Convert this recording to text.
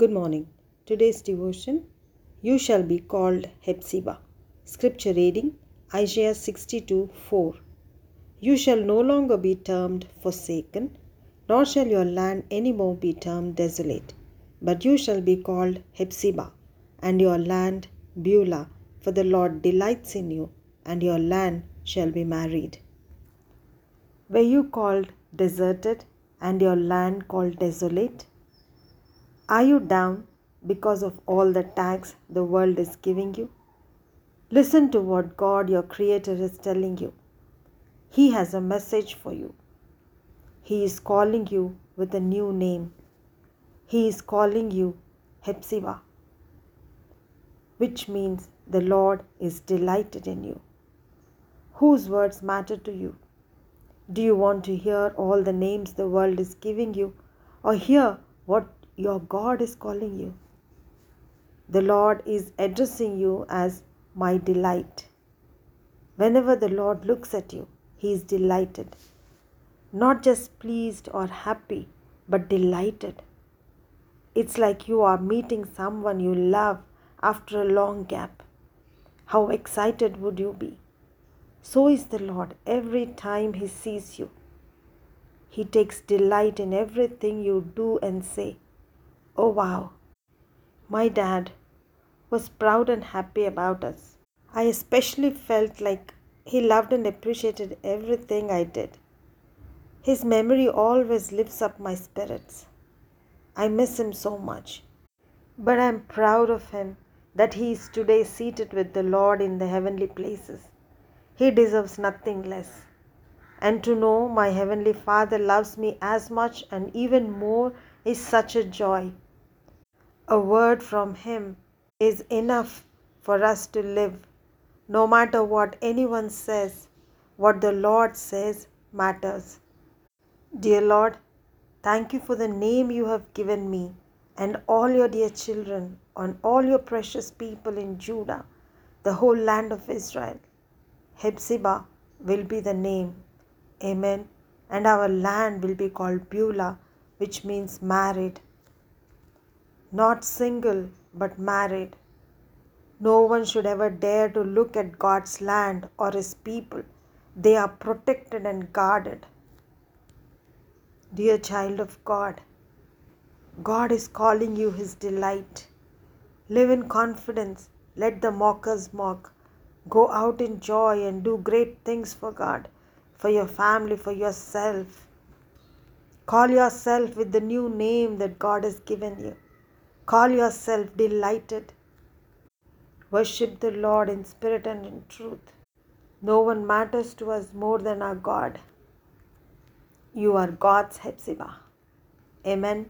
Good morning. Today's devotion You shall be called Hephzibah. Scripture reading Isaiah 62 4. You shall no longer be termed forsaken, nor shall your land any more be termed desolate, but you shall be called Hephzibah, and your land Beulah, for the Lord delights in you, and your land shall be married. Were you called deserted, and your land called desolate? Are you down because of all the tags the world is giving you? Listen to what God, your Creator, is telling you. He has a message for you. He is calling you with a new name. He is calling you Hephzibah, which means the Lord is delighted in you. Whose words matter to you? Do you want to hear all the names the world is giving you, or hear what your God is calling you? The Lord is addressing you as my delight. Whenever the Lord looks at you, He is delighted. Not just pleased or happy, but delighted. It's like you are meeting someone you love after a long gap. How excited would you be? So is the Lord every time He sees you. He takes delight in everything you do and say. Oh, wow. My dad was proud and happy about us. I especially felt like he loved and appreciated everything I did. His memory always lifts up my spirits. I miss him so much. But I am proud of him that he is today seated with the Lord in the heavenly places. He deserves nothing less. And to know my Heavenly Father loves me as much and even more is such a joy. A word from Him is enough for us to live. No matter what anyone says, what the Lord says matters. Dear Lord, thank you for the name you have given me and all your dear children, and all your precious people in Judah, the whole land of Israel. Hephzibah will be the name. Amen. And our land will be called Beulah, which means married. Not single, but married. No one should ever dare to look at God's land or His people. They are protected and guarded. Dear child of God, God is calling you His delight. Live in confidence. Let the mockers mock. Go out in joy and do great things for God, for your family, for yourself. Call yourself with the new name that God has given you. Call yourself delighted. Worship the Lord in spirit and in truth. No one matters to us more than our God. You are God's Hephzibah. Amen.